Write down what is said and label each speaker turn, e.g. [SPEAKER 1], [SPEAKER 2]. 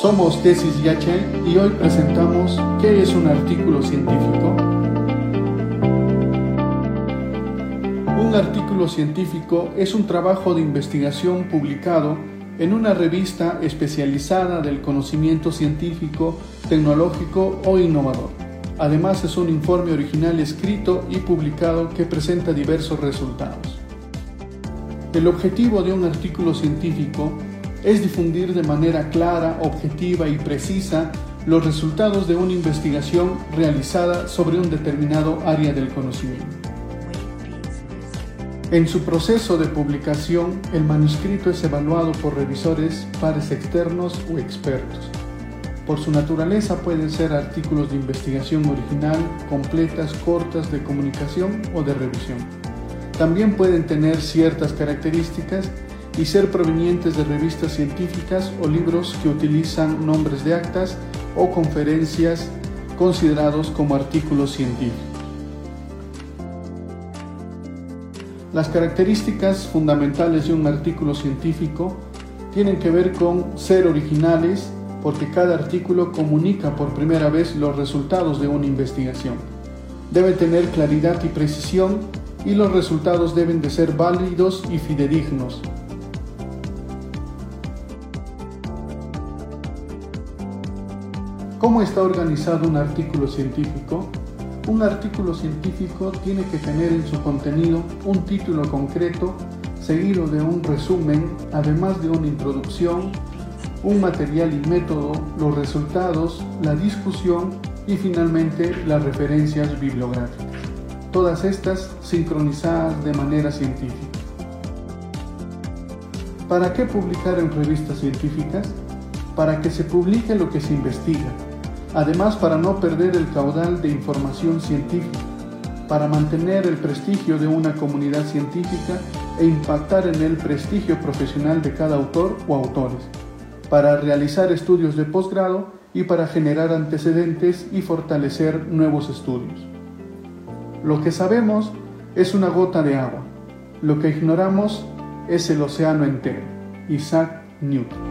[SPEAKER 1] Somos Tesis Yache y hoy presentamos ¿Qué es un artículo científico? Un artículo científico es un trabajo de investigación publicado en una revista especializada del conocimiento científico, tecnológico o innovador. Además es un informe original escrito y publicado que presenta diversos resultados. El objetivo de un artículo científico es difundir de manera clara, objetiva y precisa los resultados de una investigación realizada sobre un determinado área del conocimiento. En su proceso de publicación, el manuscrito es evaluado por revisores, pares externos o expertos. Por su naturaleza pueden ser artículos de investigación original, completas, cortas, de comunicación o de revisión. También pueden tener ciertas características y ser provenientes de revistas científicas o libros que utilizan nombres de actas o conferencias considerados como artículos científicos. Las características fundamentales de un artículo científico tienen que ver con ser originales porque cada artículo comunica por primera vez los resultados de una investigación. Debe tener claridad y precisión y los resultados deben de ser válidos y fidedignos, ¿Cómo está organizado un artículo científico? Un artículo científico tiene que tener en su contenido un título concreto, seguido de un resumen, además de una introducción, un material y método, los resultados, la discusión y finalmente las referencias bibliográficas. Todas estas sincronizadas de manera científica. ¿Para qué publicar en revistas científicas? Para que se publique lo que se investiga, Además, para no perder el caudal de información científica, para mantener el prestigio de una comunidad científica e impactar en el prestigio profesional de cada autor o autores, para realizar estudios de posgrado y para generar antecedentes y fortalecer nuevos estudios. Lo que sabemos es una gota de agua, lo que ignoramos es el océano entero. Isaac Newton.